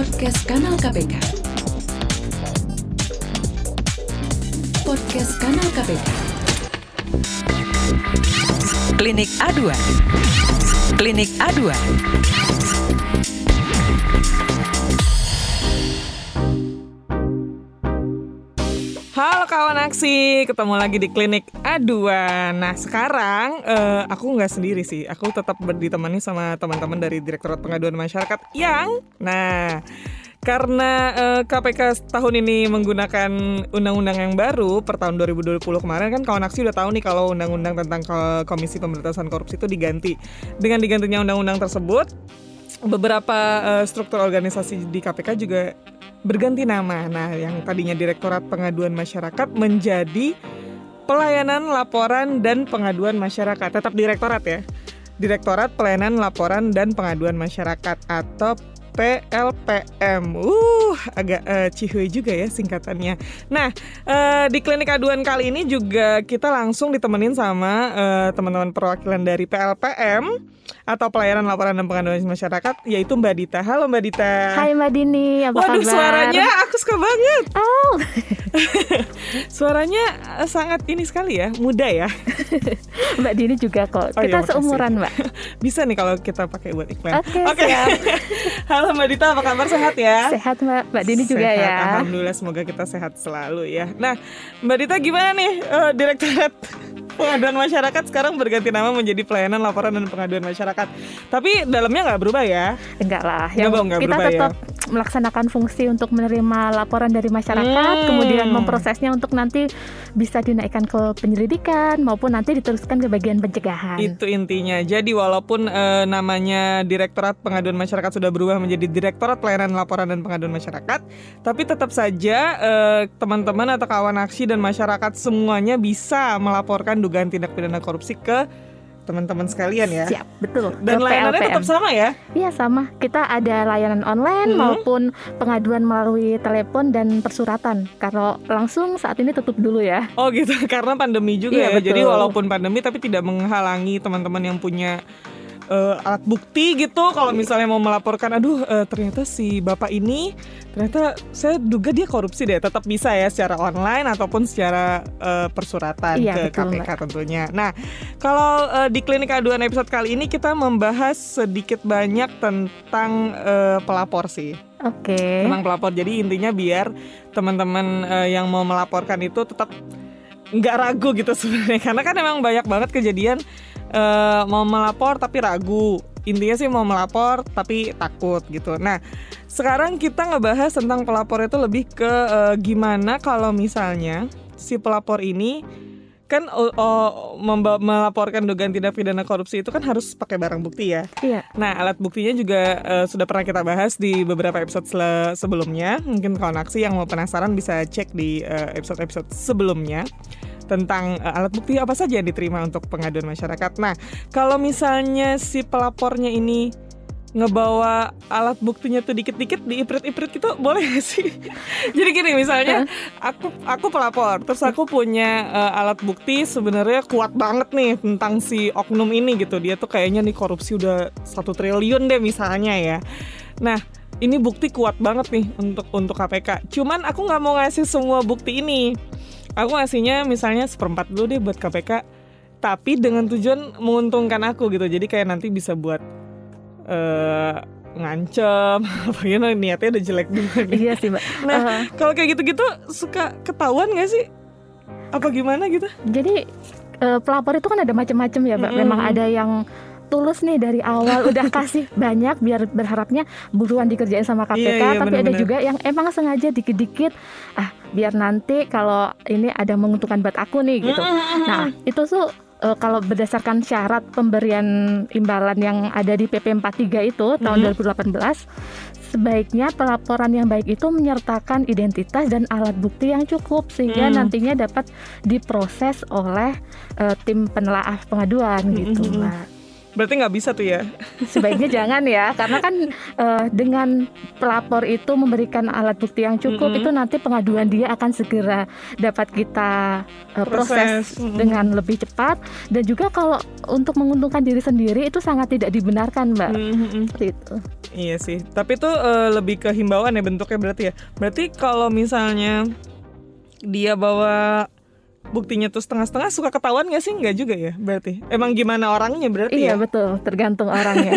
Podcast Kanal KPK. Podcast Kanal KPK. Klinik A2. Klinik A2. Halo kawan aksi, ketemu lagi di klinik A2 Nah sekarang eh, aku nggak sendiri sih Aku tetap ditemani sama teman-teman dari Direktorat Pengaduan Masyarakat Yang, nah karena eh, KPK tahun ini menggunakan undang-undang yang baru per tahun 2020 kemarin kan kawan aksi udah tahu nih kalau undang-undang tentang Ko- Komisi Pemberantasan Korupsi itu diganti. Dengan digantinya undang-undang tersebut, beberapa eh, struktur organisasi di KPK juga berganti nama. Nah, yang tadinya Direktorat Pengaduan Masyarakat menjadi Pelayanan Laporan dan Pengaduan Masyarakat. Tetap Direktorat ya. Direktorat Pelayanan Laporan dan Pengaduan Masyarakat atau PLPM. Uh, agak eh, cihuy juga ya singkatannya. Nah, eh, di klinik aduan kali ini juga kita langsung ditemenin sama eh, teman-teman perwakilan dari PLPM atau Pelayanan Laporan dan Pengaduan Masyarakat yaitu Mbak Dita. Halo Mbak Dita. Hai Mbak Dini, apa Waduh kabar? suaranya aku suka banget. Oh, Suaranya sangat ini sekali ya, muda ya. Mbak Dini juga kok. Oh, iya, Kita makasih. seumuran Mbak. Bisa nih kalau kita pakai buat iklan. Oke, siap. Halo Mbak Dita, apa kabar sehat ya? Sehat Mbak, Mbak Dini juga Sehat, ya. Alhamdulillah semoga kita sehat selalu ya. Nah, Mbak Dita gimana nih eh, Direktorat Pengaduan Masyarakat sekarang berganti nama menjadi Pelayanan Laporan dan Pengaduan Masyarakat. Tapi dalamnya nggak berubah ya? Enggak lah, yang enggak kita berubah ya. tetap melaksanakan fungsi untuk menerima laporan dari masyarakat, Hmm. kemudian memprosesnya untuk nanti bisa dinaikkan ke penyelidikan maupun nanti diteruskan ke bagian pencegahan. Itu intinya. Jadi walaupun eh, namanya Direktorat Pengaduan Masyarakat sudah berubah menjadi Direktorat Pelayanan Laporan dan Pengaduan Masyarakat, tapi tetap saja eh, teman-teman atau kawan aksi dan masyarakat semuanya bisa melaporkan dugaan tindak pidana korupsi ke teman-teman sekalian ya. Siap, betul. Dan layanannya tetap sama ya? Iya sama, kita ada layanan online Mhm. maupun pengaduan melalui telepon dan persuratan. Kalau langsung saat ini tutup dulu ya. Oh gitu, karena pandemi juga Iya, ya. Jadi betul. walaupun pandemi tapi tidak menghalangi teman-teman yang punya eh, alat bukti gitu. Kalau misalnya mau melaporkan, aduh eh, ternyata si bapak ini ternyata saya duga dia korupsi deh. Tetap bisa ya secara online ataupun secara eh, persuratan Iya, ke betul, KPK tentunya. Nah, kalau eh, di klinik aduan episode kali ini kita membahas sedikit banyak tentang eh, pelapor sih Oke. tentang pelapor. Jadi intinya biar teman-teman eh, yang mau melaporkan itu tetap nggak ragu gitu sebenarnya. Karena kan emang banyak banget kejadian eh, mau melapor tapi ragu. Intinya sih mau melapor tapi takut gitu. Nah, sekarang kita ngebahas tentang pelapor itu lebih ke eh, gimana kalau misalnya si pelapor ini kan oh, oh, memba- melaporkan dugaan tindak pidana korupsi itu kan harus pakai barang bukti ya. Iya. Nah, alat buktinya juga eh, sudah pernah kita bahas di beberapa episode sele- sebelumnya. Mungkin kawan aksi yang mau penasaran bisa cek di eh, episode-episode sebelumnya tentang eh, alat bukti apa saja yang diterima untuk pengaduan masyarakat. Nah, kalau misalnya si pelapornya ini ngebawa alat buktinya tuh dikit-dikit diiprit-iprit gitu boleh gak sih? Jadi gini misalnya aku aku pelapor terus aku punya eh, alat bukti sebenarnya kuat banget nih tentang si oknum ini gitu dia tuh kayaknya nih korupsi udah satu triliun deh misalnya ya. Nah ini bukti kuat banget nih untuk untuk KPK. Cuman aku nggak mau ngasih semua bukti ini. Aku ngasihnya misalnya seperempat dulu deh buat KPK. Tapi dengan tujuan menguntungkan aku gitu. Jadi kayak nanti bisa buat eh ngancem apa gitu niatnya udah jelek nih. Iya sih Mbak. Nah, Eh, kalau kayak gitu-gitu suka ketahuan gak sih? Apa gimana gitu? jadi eh, pelapor itu kan ada macam-macam ya Mbak. Mm-mm. Memang ada yang tulus nih dari awal udah kasih banyak biar berharapnya buruan dikerjain sama KPK Iya, iya, tapi ada benar-benar. juga yang emang sengaja dikit-dikit ah biar nanti kalau ini ada menguntungkan buat aku nih gitu Nah, itu tuh eh, kalau berdasarkan syarat pemberian imbalan yang ada di PP 43 itu tahun Mhm. 2018, sebaiknya pelaporan yang baik itu menyertakan identitas dan alat bukti yang cukup sehingga Hmm. nantinya dapat diproses oleh eh, tim penelaah pengaduan gitu, Mhm. Mbak. Berarti nggak bisa tuh ya? Sebaiknya jangan ya, karena kan eh, dengan pelapor itu memberikan alat bukti yang cukup, Mm-mm. itu nanti pengaduan dia akan segera dapat kita eh, proses, Proses, mm-mm. dengan lebih cepat dan juga kalau untuk menguntungkan diri sendiri itu sangat tidak dibenarkan, Mbak. Mhm. Seperti itu. Iya sih, tapi itu eh, lebih ke himbauan ya bentuknya berarti ya. Berarti kalau misalnya dia bawa buktinya tuh setengah-setengah suka ketahuan nggak sih? Nggak juga ya berarti. Emang gimana orangnya berarti Iya ya? betul, tergantung orangnya.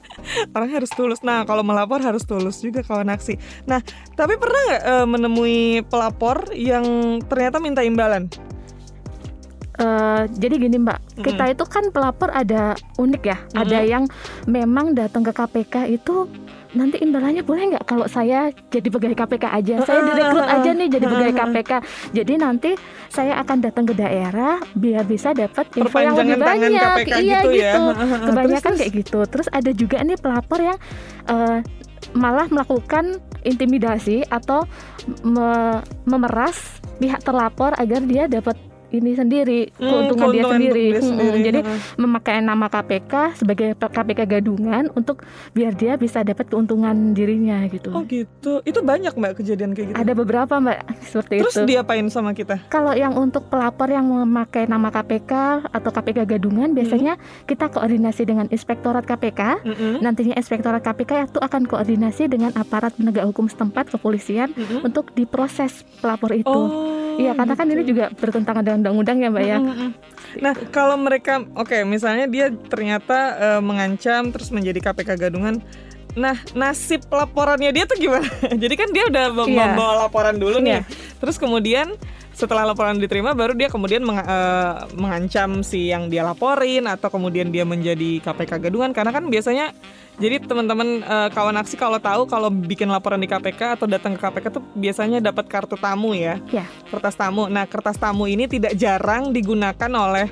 Orang harus tulus. Nah kalau melapor harus tulus juga kawan aksi. Nah tapi pernah nggak eh, menemui pelapor yang ternyata minta imbalan? Eh, jadi gini Mbak, kita itu kan pelapor ada unik ya. Ada Mm-mm. yang memang datang ke KPK itu nanti imbalannya boleh nggak kalau saya jadi pegawai KPK aja, saya direkrut aja nih jadi pegawai KPK. Jadi nanti saya akan datang ke daerah biar bisa dapat info yang lebih banyak. KPK iya gitu ya. Kebanyakan Terus, kayak gitu. Terus ada juga nih pelapor yang eh, malah melakukan intimidasi atau me- memeras pihak terlapor agar dia dapat ini sendiri Hmm, keuntungan dia sendiri. dia Mm-mm. sendiri. Jadi Heeh. memakai nama KPK sebagai KPK gadungan untuk biar dia bisa dapat keuntungan dirinya gitu. Oh gitu. Itu banyak mbak kejadian kayak gitu. Ada beberapa mbak seperti Terus itu. diapain sama kita? Kalau yang untuk pelapor yang memakai nama KPK atau KPK gadungan, biasanya kita koordinasi dengan Inspektorat KPK. Mm-mm. Nantinya Inspektorat KPK itu akan koordinasi dengan aparat penegak hukum setempat kepolisian Mm-mm. untuk diproses pelapor itu. Oh, Iya, karena kan ini gitu. juga bertentangan dengan undang-undang ya, Mbak ya. Nah, kalau mereka, oke, misalnya dia ternyata eh, mengancam terus menjadi KPK gadungan. Nah, nasib laporannya dia tuh gimana? Jadi kan dia udah Iya. membawa laporan dulu nih. Iya. Terus kemudian setelah laporan diterima, baru dia kemudian meng- eh, mengancam si yang dia laporin atau kemudian dia menjadi KPK gadungan. Karena kan biasanya, jadi teman-teman eh, kawan aksi kalau tahu kalau bikin laporan di KPK atau datang ke KPK tuh biasanya dapat kartu tamu ya Ya. kertas tamu. Nah, kertas tamu ini tidak jarang digunakan oleh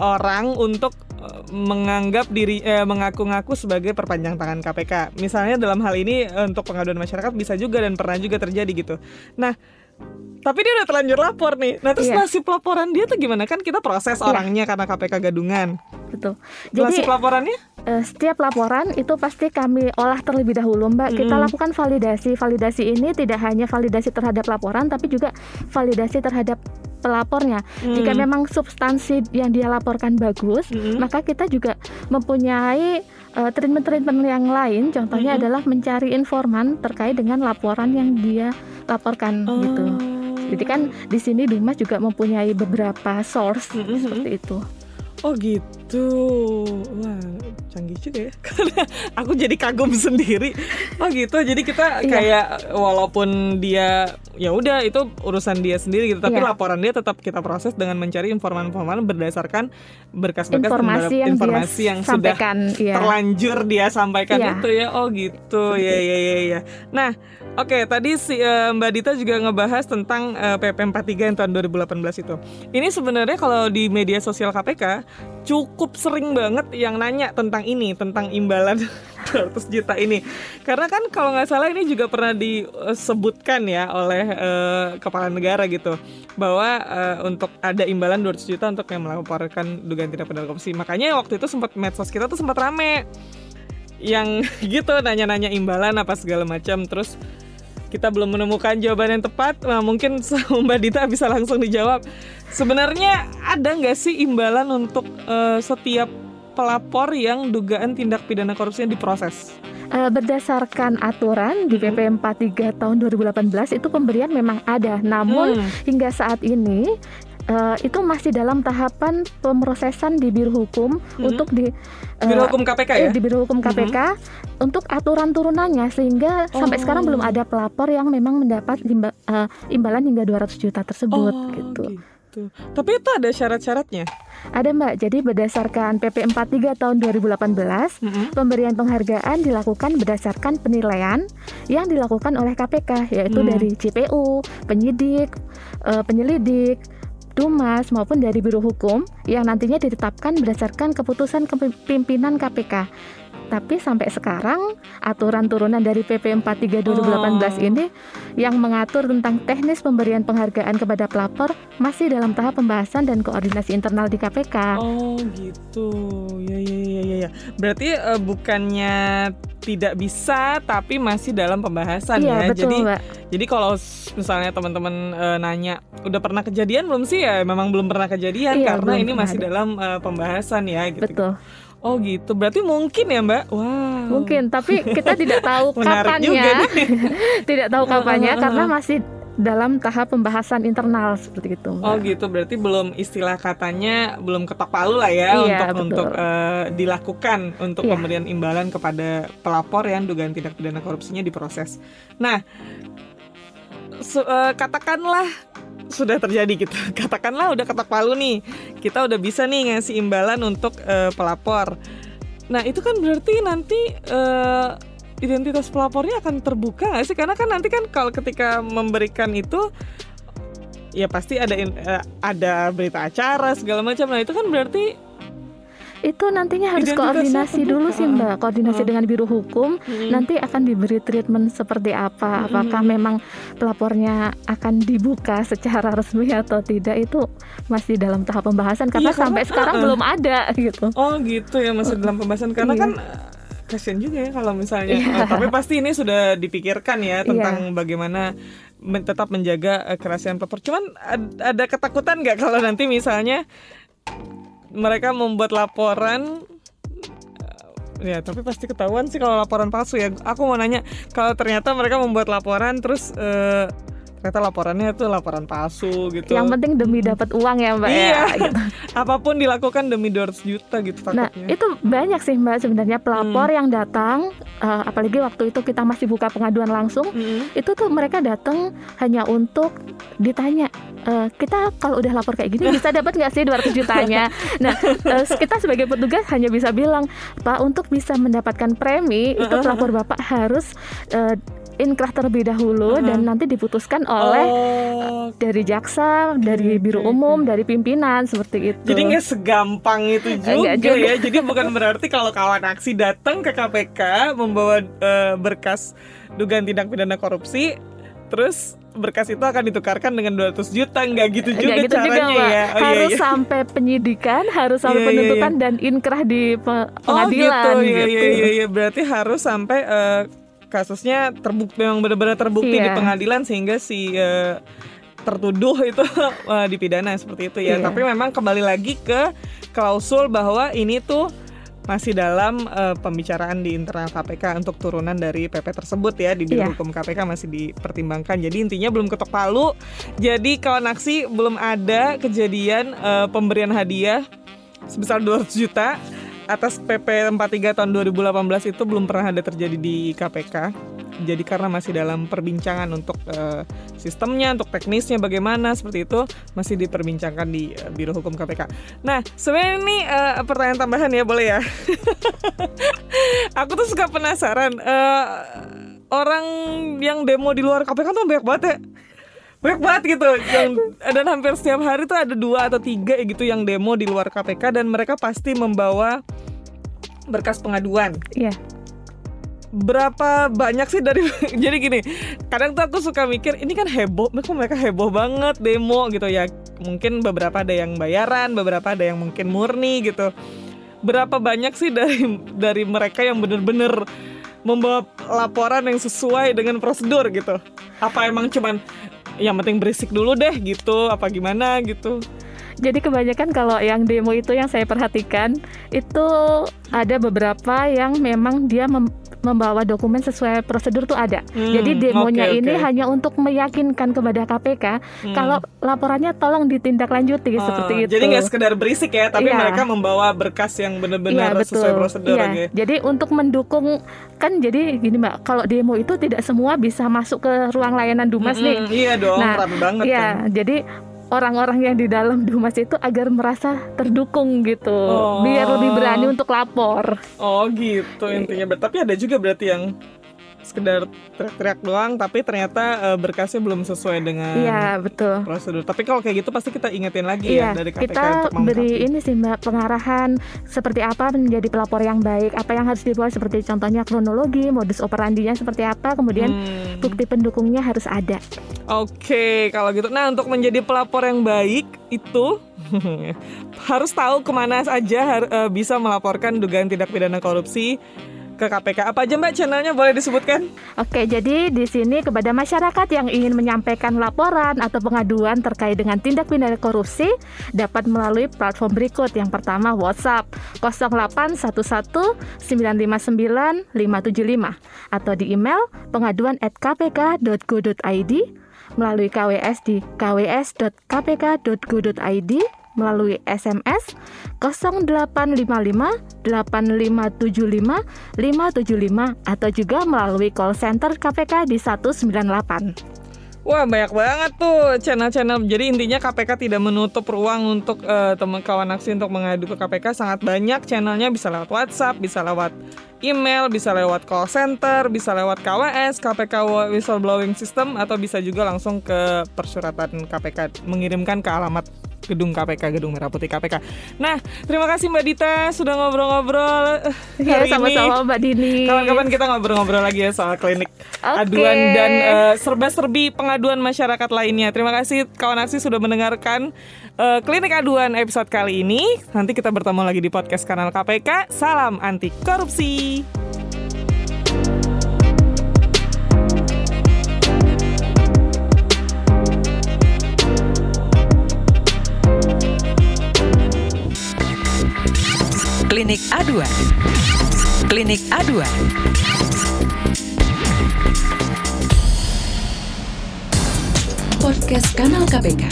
orang untuk eh, menganggap diri eh, mengaku-ngaku sebagai perpanjang tangan KPK. Misalnya dalam hal ini untuk pengaduan masyarakat bisa juga dan pernah juga terjadi gitu. Nah, tapi dia udah terlanjur lapor nih. Nah, terus Iya. nasib laporan dia tuh gimana? Kan kita proses Iya. orangnya karena KPK gadungan. Betul. Jadi nasib laporannya? Eh, setiap laporan itu pasti kami olah terlebih dahulu Mbak. Kita Mm-mm. lakukan validasi. Validasi ini tidak hanya validasi terhadap laporan tapi juga validasi terhadap pelapornya. Jika Hmm. memang substansi yang dia laporkan bagus, Mm-mm. maka kita juga mempunyai eh, treatment-treatment yang lain. Contohnya Mm-mm. adalah mencari informan terkait dengan laporan yang dia laporkan gitu. Oh. Jadi kan di sini Dumas juga mempunyai beberapa source Mm-mm. seperti itu. Oh gitu, wah canggih juga ya. Karena aku jadi kagum sendiri. Oh gitu, jadi kita Iya. kayak walaupun dia ya udah itu urusan dia sendiri gitu, tapi Iya. laporan dia tetap kita proses dengan mencari informan-informan berdasarkan berkas-berkas Informasi yang informasi dia yang sudah iya. terlanjur dia sampaikan Iya. itu ya. Oh gitu, ya ya ya ya. Nah, oke tadi si eh, Mbak Dita juga ngebahas tentang eh, PP 43 yang tahun 2018 itu. Ini sebenarnya kalau di media sosial KPK cukup sering banget yang nanya tentang ini, tentang imbalan 200 juta ini. Karena kan kalau nggak salah ini juga pernah disebutkan ya oleh eh, kepala negara gitu bahwa eh, untuk ada imbalan 200 juta untuk yang melaporkan dugaan tindak pidana korupsi. Makanya waktu itu sempat medsos kita tuh sempat rame yang gitu nanya-nanya imbalan apa segala macam terus kita belum menemukan jawaban yang tepat. Nah mungkin Mbak Dita bisa langsung dijawab. Sebenarnya ada nggak sih imbalan untuk eh, setiap pelapor yang dugaan tindak pidana korupsi yang diproses? Eh, berdasarkan aturan di PP 43 tahun 2018 itu pemberian memang ada, namun Hmm. hingga saat ini eh, itu masih dalam tahapan pemrosesan di Biro Hukum untuk di eh, Biro Hukum KPK ya eh, di Biro Hukum KPK untuk aturan turunannya sehingga sampai Oh. sekarang belum ada pelapor yang memang mendapat imba- eh, imbalan hingga 200 juta tersebut Oh, gitu. gitu. Tapi itu ada syarat-syaratnya. Ada Mbak, jadi berdasarkan PP 43 tahun 2018 Mm-mm. Pemberian penghargaan dilakukan berdasarkan penilaian yang dilakukan oleh KPK yaitu Hmm. dari CPU, penyidik, penyelidik, Dumas maupun dari Biro Hukum yang nantinya ditetapkan berdasarkan keputusan kepimpinan KPK. Tapi sampai sekarang aturan turunan dari PP 43 2018 Oh. ini yang mengatur tentang teknis pemberian penghargaan kepada pelapor masih dalam tahap pembahasan dan koordinasi internal di KPK. Oh gitu, ya ya ya ya. ya. Berarti eh, bukannya tidak bisa, tapi masih dalam pembahasan iya ya. betul Jadi mbak. jadi kalau misalnya teman-teman eh, nanya, udah pernah kejadian belum sih ya? Memang belum pernah kejadian Iya, karena ini masih ada. dalam eh, pembahasan ya. Gitu. Betul. Oh gitu, berarti mungkin ya Mbak? Wow. Mungkin, tapi kita tidak tahu juga kapannya. tidak tahu kapannya karena masih dalam tahap pembahasan internal seperti itu. Mbak. Oh gitu, berarti belum istilah katanya belum ketok palu lah ya Iya, untuk betul. untuk eh, dilakukan untuk Iya. pemberian imbalan kepada pelapor yang dugaan tindak pidana korupsinya diproses. Nah, su- eh, katakanlah sudah terjadi gitu, katakanlah udah ketok palu nih, kita udah bisa nih ngasih imbalan untuk eh, pelapor. Nah itu kan berarti nanti eh, identitas pelapornya akan terbuka nggak sih? Karena kan nanti kan kalau ketika memberikan itu ya pasti ada eh, ada berita acara segala macam. Nah itu kan berarti Itu nantinya harus koordinasi dulu sih Mbak, koordinasi dengan biro hukum. Nanti akan diberi treatment seperti apa? Apakah Mm-mm. memang pelapornya akan dibuka secara resmi atau tidak? Itu masih dalam tahap pembahasan karena Iya, karena- sampai sekarang belum ada gitu. oh gitu ya masih dalam pembahasan karena Iya. kan eh, kasian juga ya kalau misalnya Iya. eh, tapi pasti ini sudah dipikirkan ya tentang bagaimana men- tetap menjaga eh, kerahasiaan pelapor. Cuman ad- ada ketakutan nggak kalau nanti misalnya mereka membuat laporan eh, ya tapi pasti ketahuan sih kalau laporan palsu ya aku mau nanya kalau ternyata mereka membuat laporan terus eh, ternyata laporannya itu laporan palsu gitu Yang penting demi dapat uang ya Mbak Iya. ya. gitu. apa pun dilakukan demi 200 juta gitu Nah, takutnya itu banyak sih Mbak sebenarnya pelapor Hmm. yang datang, eh, apalagi waktu itu kita masih buka pengaduan langsung, Mm-mm. itu tuh mereka datang hanya untuk ditanya, "Eh, kita kalau udah lapor kayak gini bisa dapat nggak sih 200 jutanya? Nah, eh, kita sebagai petugas hanya bisa bilang, Pak, untuk bisa mendapatkan premi itu pelapor Bapak harus eh, inkrah terlebih dahulu Uh-uh. dan nanti diputuskan oleh oh dari jaksa, dari biro umum, dari pimpinan seperti itu. Jadi nggak segampang itu juga, juga. ya. Jadi bukan berarti kalau kawan aksi datang ke KPK membawa eh, berkas dugaan tindak pidana korupsi, terus berkas itu akan ditukarkan dengan 200 juta, nggak gitu juga gitu caranya juga, ya. Oh, iya, harus iya. sampai penyidikan, harus sampai Iya, iya, penuntutan dan inkrah di pe- Oh pengadilan gitu, iya, gitu. iya, iya, iya. Berarti harus sampai eh, kasusnya terbukti memang benar-benar terbukti di Iya. pengadilan sehingga si eh, tertuduh itu eh, dipidana seperti itu ya. Iya. Tapi memang kembali lagi ke klausul bahwa ini tuh masih dalam eh, pembicaraan di internal KPK untuk turunan dari PP tersebut ya di Biro Iya. Hukum KPK masih dipertimbangkan. Jadi intinya belum ketok palu. Jadi kawan aksi belum ada kejadian eh, pemberian hadiah sebesar 200 juta atas PP 43 tahun 2018 itu belum pernah ada terjadi di KPK. Jadi karena masih dalam perbincangan untuk eh, sistemnya, untuk teknisnya bagaimana seperti itu masih diperbincangkan di eh, Biro Hukum KPK. Nah, sebenarnya ini eh, pertanyaan tambahan ya, boleh ya? Aku tuh suka penasaran eh, orang yang demo di luar KPK tuh banyak banget ya banyak banget gitu yang dan hampir setiap hari tuh ada dua atau tiga gitu yang demo di luar KPK dan mereka pasti membawa berkas pengaduan Iya. Berapa banyak sih dari jadi gini kadang tuh aku suka mikir ini kan heboh kok mereka heboh banget demo gitu ya. Mungkin beberapa ada yang bayaran beberapa ada yang mungkin murni gitu. Berapa banyak sih dari dari mereka yang bener-bener membawa laporan yang sesuai dengan prosedur gitu? Apa emang cuman yang penting berisik dulu deh gitu apa gimana gitu Jadi kebanyakan kalau yang demo itu yang saya perhatikan itu ada beberapa yang memang dia mem- membawa dokumen sesuai prosedur tuh ada. Hmm, Jadi demonya oke, ini hanya untuk meyakinkan kepada KPK Hmm. kalau laporannya tolong ditindaklanjuti Oh, seperti itu. Jadi nggak sekedar berisik ya, tapi Iya. mereka membawa berkas yang benar-benar Iya, sesuai prosedur Iya, gitu. Jadi untuk mendukung kan jadi gini Mbak, kalau demo itu tidak semua bisa masuk ke ruang layanan Dumas nih. Mm-mm, Iya dong, Nah, banget Iya, kan. jadi orang-orang yang di dalam Dumas itu agar merasa terdukung gitu, Oh. biar lebih berani untuk lapor. Oh gitu intinya. Tapi ada juga berarti yang sekedar teriak-teriak doang tapi ternyata eh, berkasnya belum sesuai dengan Iya betul. prosedur. Tapi kalau kayak gitu pasti kita ingetin lagi Iya, ya dari KPK kita untuk beri ini sih mbak pengarahan seperti apa menjadi pelapor yang baik, apa yang harus dibuat seperti contohnya kronologi, modus operandinya seperti apa, kemudian Hmm. bukti pendukungnya harus ada. Oke, kalau gitu. Nah, untuk menjadi pelapor yang baik itu harus tahu ke mana saja har- eh, bisa melaporkan dugaan tindak pidana korupsi ke KPK. Apa aja Mbak channelnya boleh disebutkan? Oke, jadi di sini kepada masyarakat yang ingin menyampaikan laporan atau pengaduan terkait dengan tindak pidana korupsi dapat melalui platform berikut. Yang pertama WhatsApp 0811 959 575 atau di email pengaduan kpk.go.id melalui KWS di kws.kpk.go.id melalui SMS 0855 8575 575 atau juga melalui call center KPK di 198. Wah banyak banget tuh channel-channel. Jadi intinya KPK tidak menutup ruang untuk eh, teman kawan aksi untuk mengadu ke KPK. Sangat banyak channelnya bisa lewat WhatsApp, bisa lewat email, bisa lewat call center, bisa lewat KWS, KPK whistleblowing system, atau bisa juga langsung ke persuratan KPK mengirimkan ke alamat gedung KPK, gedung Merah Putih KPK. Nah, terima kasih Mbak Dita sudah ngobrol-ngobrol eh, Iya, sama-sama Mbak Dini. Kawan-kawan kita ngobrol-ngobrol lagi ya soal klinik Oke. aduan dan eh, serba-serbi pengaduan masyarakat lainnya. Terima kasih kawan aksi sudah mendengarkan eh, klinik aduan episode kali ini. Nanti kita bertemu lagi di podcast kanal KPK. Salam anti korupsi. Klinik Aduan. Klinik Aduan. Podcast Kanal KPK.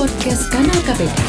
Podcast Kanal KPK.